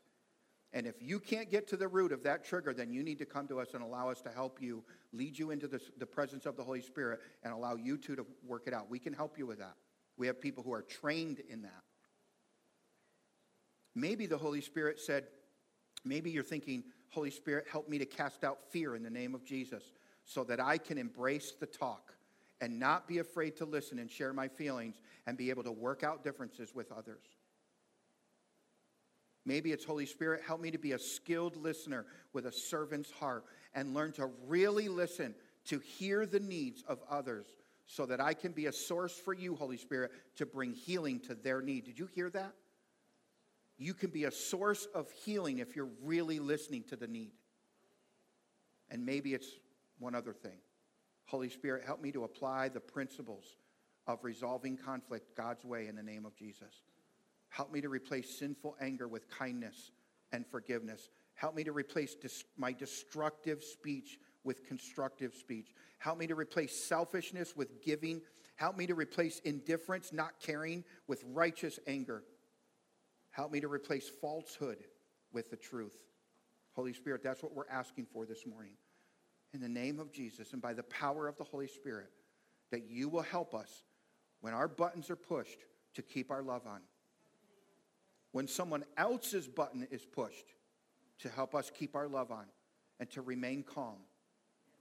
And if you can't get to the root of that trigger, then you need to come to us and allow us to help you, lead you into the, presence of the Holy Spirit, and allow you two to work it out. We can help you with that. We have people who are trained in that. Maybe the Holy Spirit said, maybe you're thinking, Holy Spirit, help me to cast out fear in the name of Jesus so that I can embrace the talk and not be afraid to listen and share my feelings and be able to work out differences with others. Maybe it's Holy Spirit, help me to be a skilled listener with a servant's heart and learn to really listen to hear the needs of others so that I can be a source for you, Holy Spirit, to bring healing to their need. Did you hear that? You can be a source of healing if you're really listening to the need. And maybe it's one other thing. Holy Spirit, help me to apply the principles of resolving conflict God's way in the name of Jesus. Help me to replace sinful anger with kindness and forgiveness. Help me to replace dis- my destructive speech with constructive speech. Help me to replace selfishness with giving. Help me to replace indifference, not caring, with righteous anger. Help me to replace falsehood with the truth. Holy Spirit, that's what we're asking for this morning. In the name of Jesus and by the power of the Holy Spirit, that you will help us when our buttons are pushed to keep our love on when someone else's button is pushed to help us keep our love on and to remain calm.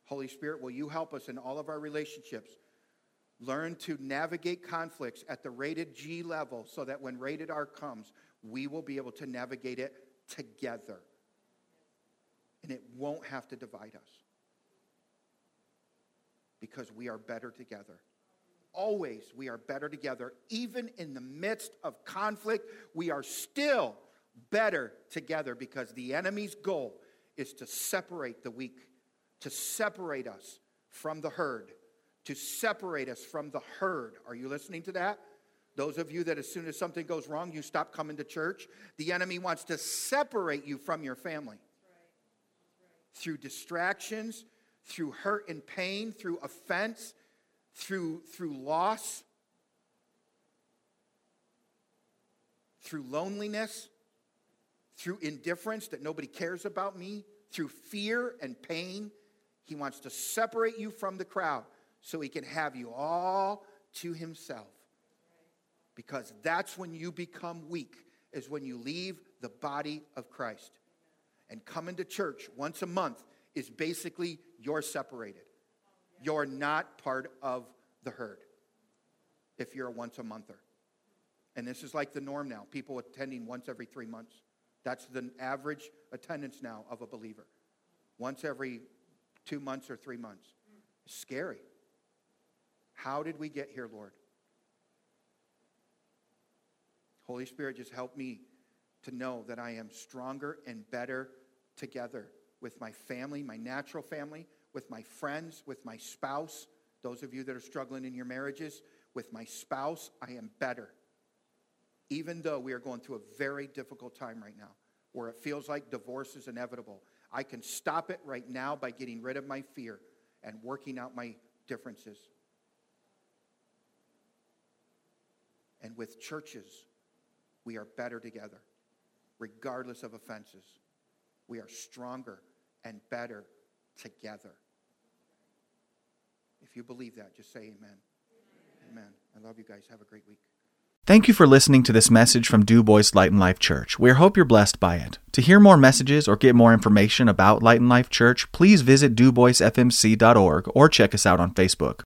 Holy Spirit, will you help us in all of our relationships learn to navigate conflicts at the rated G level so that when rated R comes, we will be able to navigate it together. And it won't have to divide us because we are better together always we are better together. Even in the midst of conflict, we are still better together because the enemy's goal is to separate the weak, to separate us from the herd, to separate us from the herd. Are you listening to that? Those of you that as soon as something goes wrong, you stop coming to church, the enemy wants to separate you from your family. Through distractions, through hurt and pain, through offense, through, through loss, through loneliness, through indifference that nobody cares about me, through fear and pain. He wants to separate you from the crowd so he can have you all to himself. Because that's when you become weak, is when you leave the body of Christ. And coming to church once a month is basically you're separated. You're not part of the herd if you're a once a monther. And this is like the norm now people attending once every three months. That's the average attendance now of a believer. Once every two months or three months. It's scary. How did we get here, Lord? Holy Spirit, just help me to know that I am stronger and better together with my family, my natural family, with my friends, with my spouse, those of you that are struggling in your marriages, with my spouse, I am better. Even though we are going through a very difficult time right now, where it feels like divorce is inevitable, I can stop it right now by getting rid of my fear and working out my differences. And with churches, we are better together, regardless of offenses. We are stronger and better together. If you believe that, just say amen. Amen. I love you guys. Have a great week. Thank you for listening to this message from DuBois Light and Life Church. We hope you're blessed by it. To hear more messages or get more information about Light and Life Church, please visit duboisfmc.org or check us out on Facebook.